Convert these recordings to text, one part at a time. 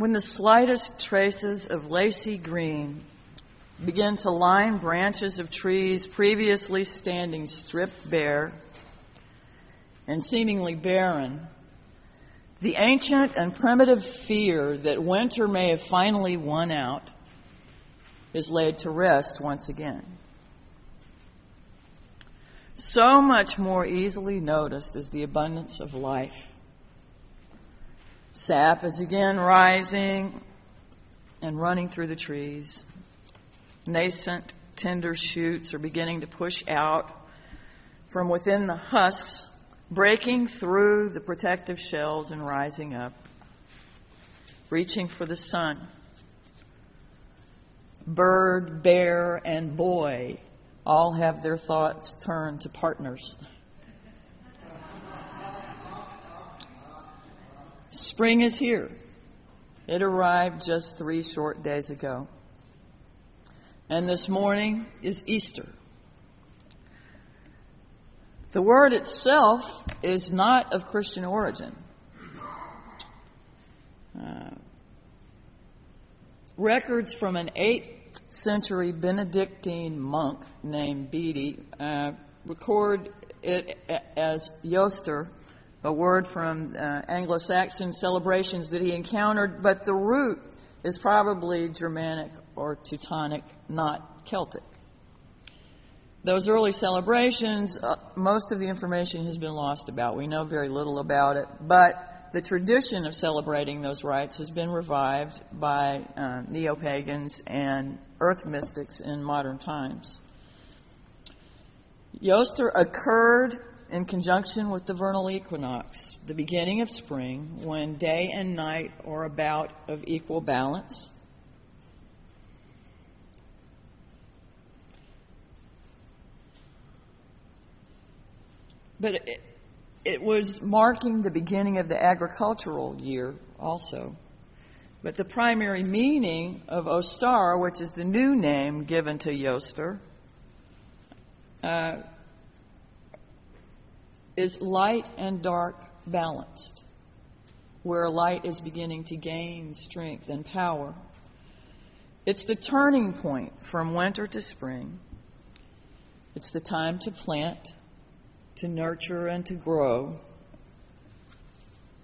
when the slightest traces of lacy green begin to line branches of trees previously standing stripped bare and seemingly barren, the ancient and primitive fear that winter may have finally won out is laid to rest once again. So much more easily noticed is the abundance of life. Sap is again rising and running through the trees. Nascent, tender shoots are beginning to push out from within the husks, breaking through the protective shells and rising up, reaching for the sun. Bird, bear, and boy all have their thoughts turned to partners. Spring is here. It arrived just three short days ago. And this morning is Easter. The word itself is not of Christian origin. Uh, records from an 8th century Benedictine monk named Bede uh, record it as Eostre, a word from uh, Anglo-Saxon celebrations that he encountered, but the root is probably Germanic or Teutonic, not Celtic. Those early celebrations, uh, most of the information has been lost about. We know very little about it, but the tradition of celebrating those rites has been revived by uh, neo pagans and earth mystics in modern times. Eostre occurred in conjunction with the vernal equinox, the beginning of spring, when day and night are about of equal balance. But it, it was marking the beginning of the agricultural year also. But the primary meaning of Ostara, which is the new name given to Eostre, uh, is light and dark balanced, where light is beginning to gain strength and power. It's the turning point from winter to spring. It's the time to plant, to nurture, and to grow.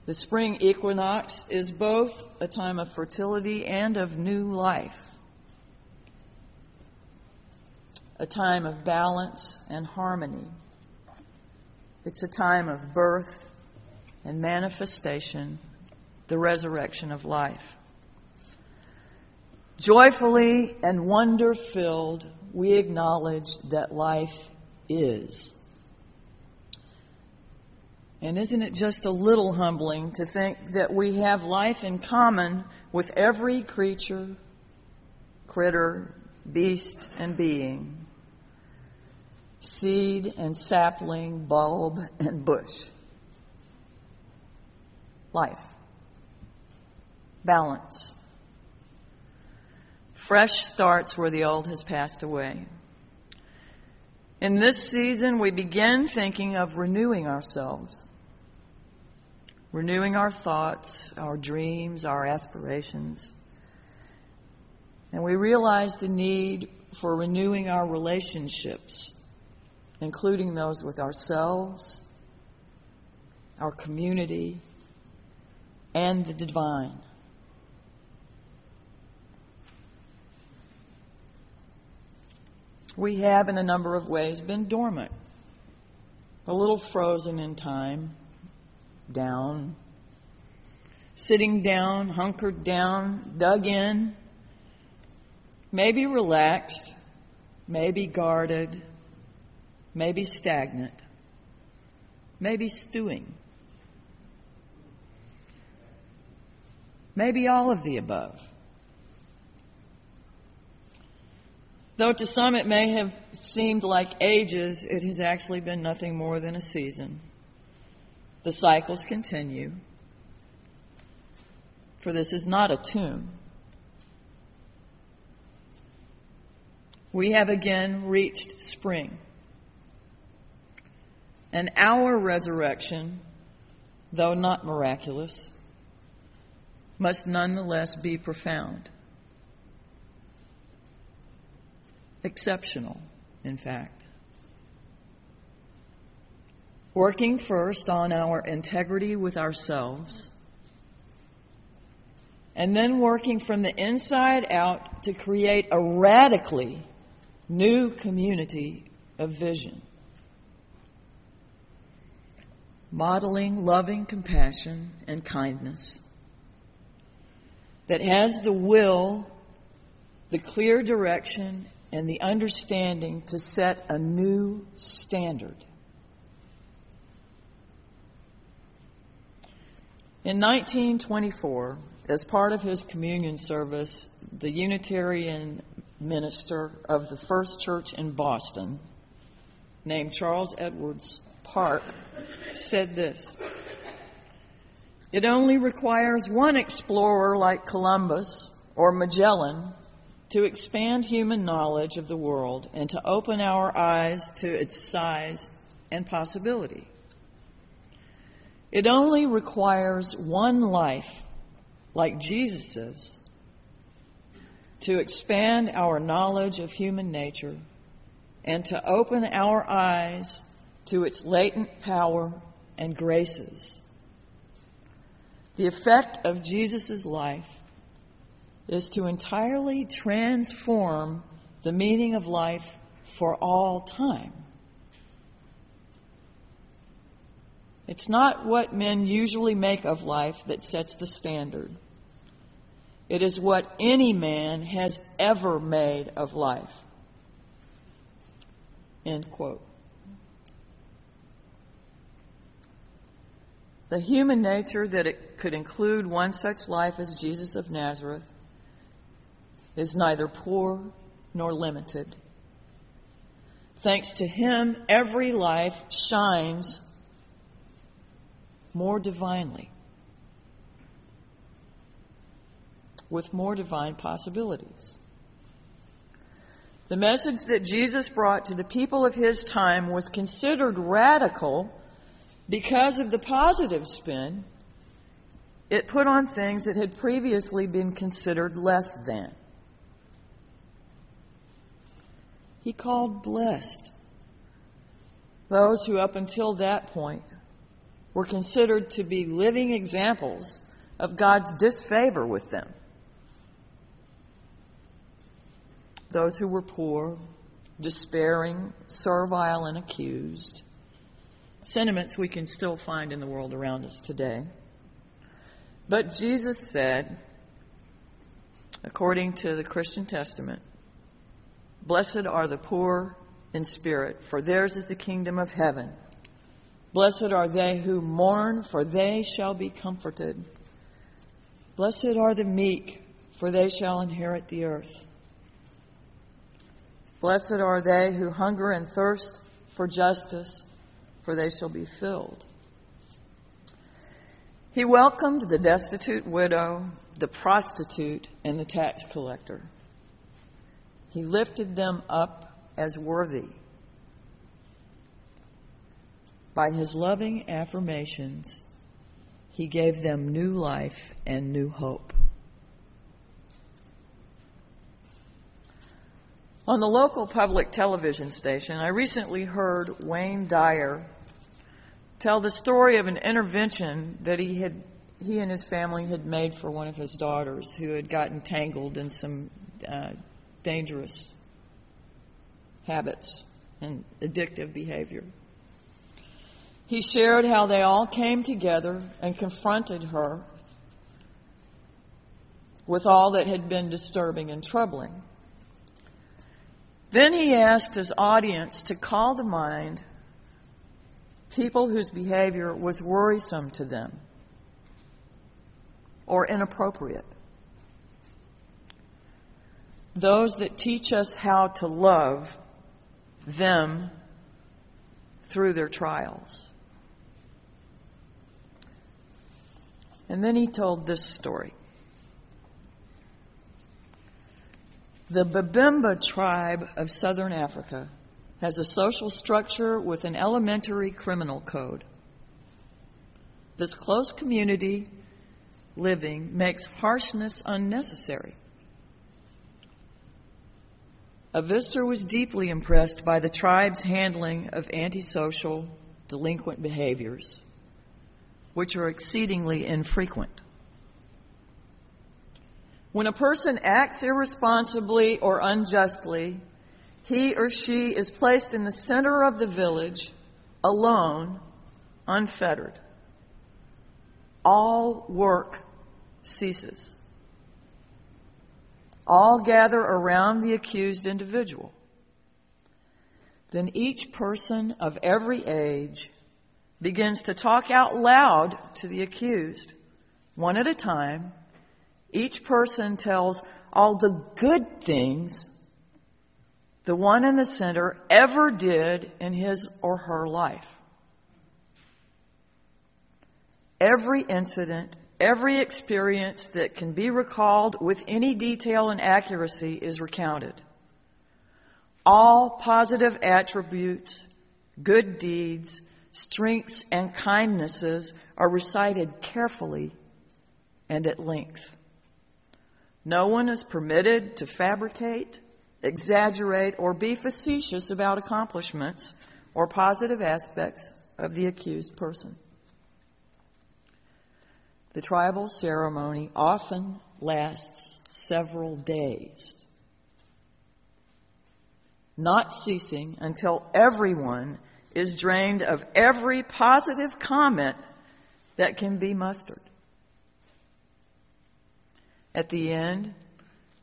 The spring equinox is both a time of fertility and of new life, a time of balance and harmony. It's a time of birth and manifestation, the resurrection of life. Joyfully and wonder filled, we acknowledge that life is. And isn't it just a little humbling to think that we have life in common with every creature, critter, beast, and being? Seed and sapling, bulb and bush. Life. Balance. Fresh starts where the old has passed away. In this season, we begin thinking of renewing ourselves renewing our thoughts, our dreams, our aspirations. And we realize the need for renewing our relationships, including those with ourselves, our community, and the divine. We have, in a number of ways, been dormant, a little frozen in time down, sitting down, hunkered down, dug in, maybe relaxed, maybe guarded, maybe stagnant, maybe stewing, maybe all of the above. Though to some it may have seemed like ages, it has actually been nothing more than a season. The cycles continue, for this is not a tomb. We have again reached spring. And our resurrection, though not miraculous, must nonetheless be profound. Exceptional, in fact. Working first on our integrity with ourselves, and then working from the inside out to create a radically new community of vision. Modeling loving compassion and kindness that has the will, the clear direction, and the understanding to set a new standard. In 1924, as part of his communion service, the Unitarian minister of the First Church in Boston, named Charles Edwards Park, said this It only requires one explorer like Columbus or Magellan to expand human knowledge of the world and to open our eyes to its size and possibility. It only requires one life, like Jesus's, to expand our knowledge of human nature and to open our eyes to its latent power and graces. The effect of Jesus' life is to entirely transform the meaning of life for all time. It's not what men usually make of life that sets the standard. It is what any man has ever made of life. End quote. The human nature that it could include one such life as Jesus of Nazareth is neither poor nor limited. Thanks to him, every life shines more divinely, with more divine possibilities. The message that Jesus brought to the people of his time was considered radical because of the positive spin it put on things that had previously been considered less than. he called blessed those who, up until that point, were considered to be living examples of God's disfavor with them. Those who were poor, despairing, servile, and accused. Sentiments we can still find in the world around us today. But Jesus said, according to the Christian Testament, Blessed are the poor in spirit, for theirs is the kingdom of heaven. Blessed are they who mourn, for they shall be comforted. Blessed are the meek, for they shall inherit the earth. Blessed are they who hunger and thirst for justice, for they shall be filled. He welcomed the destitute widow, the prostitute, and the tax collector. He lifted them up as worthy. By his loving affirmations, he gave them new life and new hope. On the local public television station, I recently heard Wayne Dyer tell the story of an intervention that he had he and his family had made for one of his daughters who had gotten tangled in some uh, dangerous habits and addictive behavior. He shared how they all came together and confronted her with all that had been disturbing and troubling. Then he asked his audience to call to mind people whose behavior was worrisome to them or inappropriate those that teach us how to love them through their trials. And then he told this story. The Babemba tribe of southern Africa has a social structure with an elementary criminal code. This close community living makes harshness unnecessary. Avistor was deeply impressed by the tribe's handling of antisocial, delinquent behaviors, which are exceedingly infrequent. When a person acts irresponsibly or unjustly, he or she is placed in the center of the village, alone, unfettered. All work ceases all gather around the accused individual. Then each person of every age begins to talk out loud to the accused, one at a time. Each person tells all the good things the one in the center ever did in his or her life. Every incident Every experience that can be recalled with any detail and accuracy is recounted. All positive attributes, good deeds, strengths, and kindnesses are recited carefully and at length. No one is permitted to fabricate, exaggerate, or be facetious about accomplishments or positive aspects of the accused person. The tribal ceremony often lasts several days, not ceasing until everyone is drained of every positive comment that can be mustered. At the end,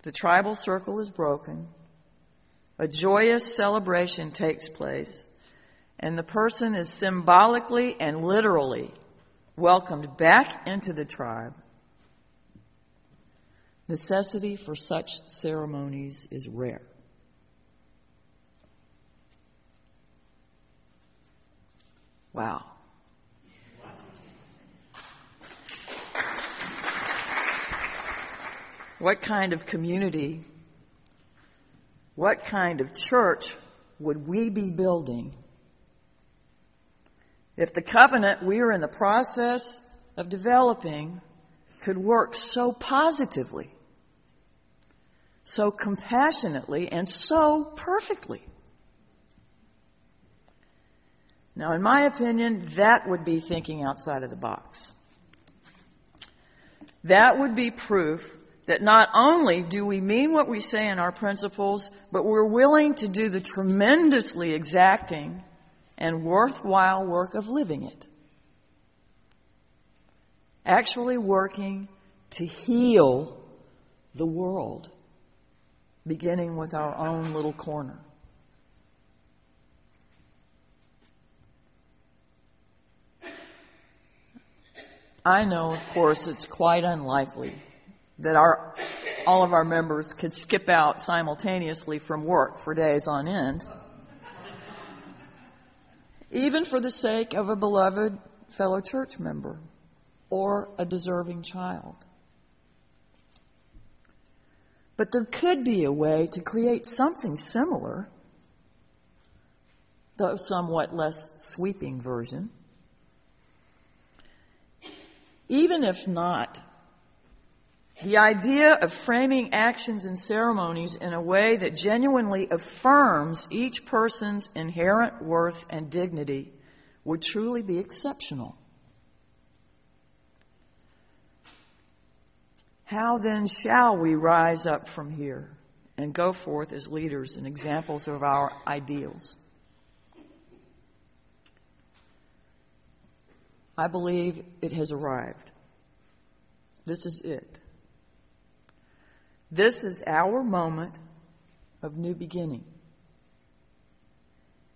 the tribal circle is broken, a joyous celebration takes place, and the person is symbolically and literally welcomed back into the tribe. Necessity for such ceremonies is rare. Wow. What kind of community, what kind of church would we be building if the covenant we are in the process of developing could work so positively, so compassionately, and so perfectly. Now, in my opinion, that would be thinking outside of the box. That would be proof that not only do we mean what we say in our principles, but we're willing to do the tremendously exacting and worthwhile work of living it. Actually working to heal the world, beginning with our own little corner. I know, of course, it's quite unlikely that our, all of our members could skip out simultaneously from work for days on end even for the sake of a beloved fellow church member or a deserving child. But there could be a way to create something similar, though somewhat less sweeping version. Even if not the idea of framing actions and ceremonies in a way that genuinely affirms each person's inherent worth and dignity would truly be exceptional. How then shall we rise up from here and go forth as leaders and examples of our ideals? I believe it has arrived. This is it. This is our moment of new beginning.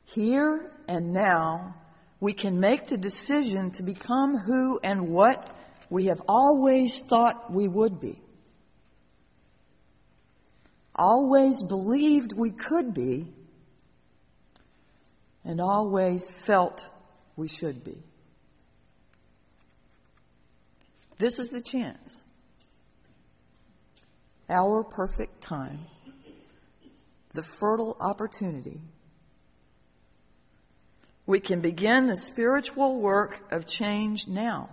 Here and now, we can make the decision to become who and what we have always thought we would be. Always believed we could be, and always felt we should be. This is the chance our perfect time, the fertile opportunity, we can begin the spiritual work of change now.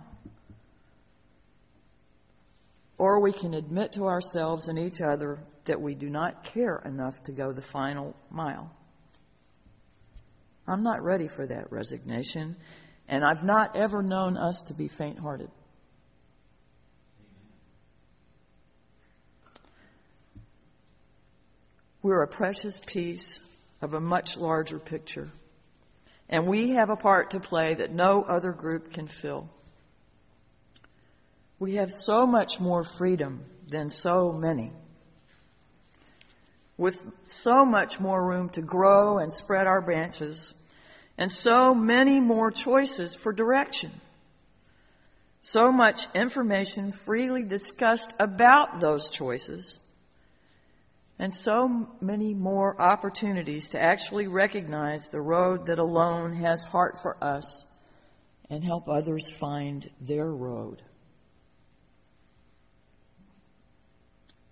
or we can admit to ourselves and each other that we do not care enough to go the final mile. I'm not ready for that resignation, and I've not ever known us to be faint hearted. We're a precious piece of a much larger picture, and we have a part to play that no other group can fill. We have so much more freedom than so many. With so much more room to grow and spread our branches, and so many more choices for direction. So much information freely discussed about those choices, and so many more opportunities to actually recognize the road that alone has heart for us and help others find their road.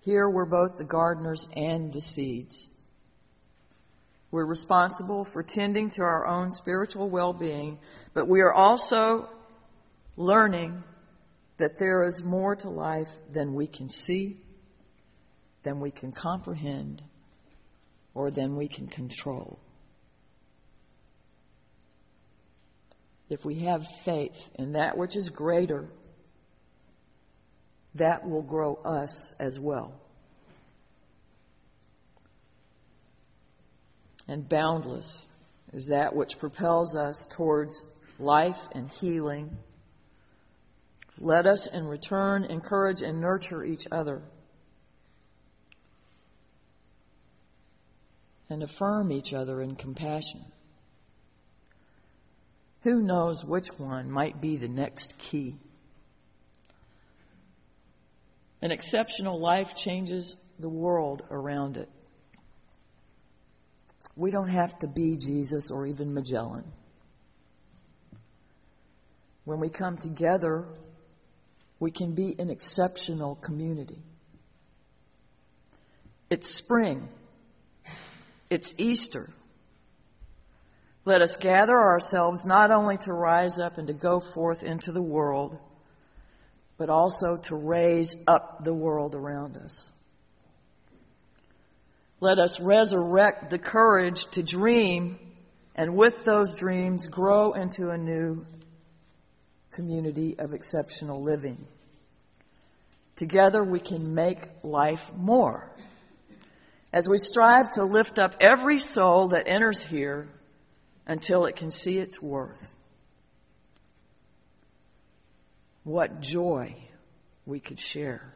Here we're both the gardeners and the seeds. We're responsible for tending to our own spiritual well-being, but we are also learning that there is more to life than we can see, than we can comprehend, or than we can control. If we have faith in that which is greater that will grow us as well. And boundless is that which propels us towards life and healing. Let us in return encourage and nurture each other and affirm each other in compassion. Who knows which one might be the next key? An exceptional life changes the world around it. We don't have to be Jesus or even Magellan. When we come together, we can be an exceptional community. It's spring. It's Easter. Let us gather ourselves not only to rise up and to go forth into the world, but also to raise up the world around us. Let us resurrect the courage to dream and with those dreams grow into a new community of exceptional living. Together we can make life more. As we strive to lift up every soul that enters here until it can see its worth. What joy we could share.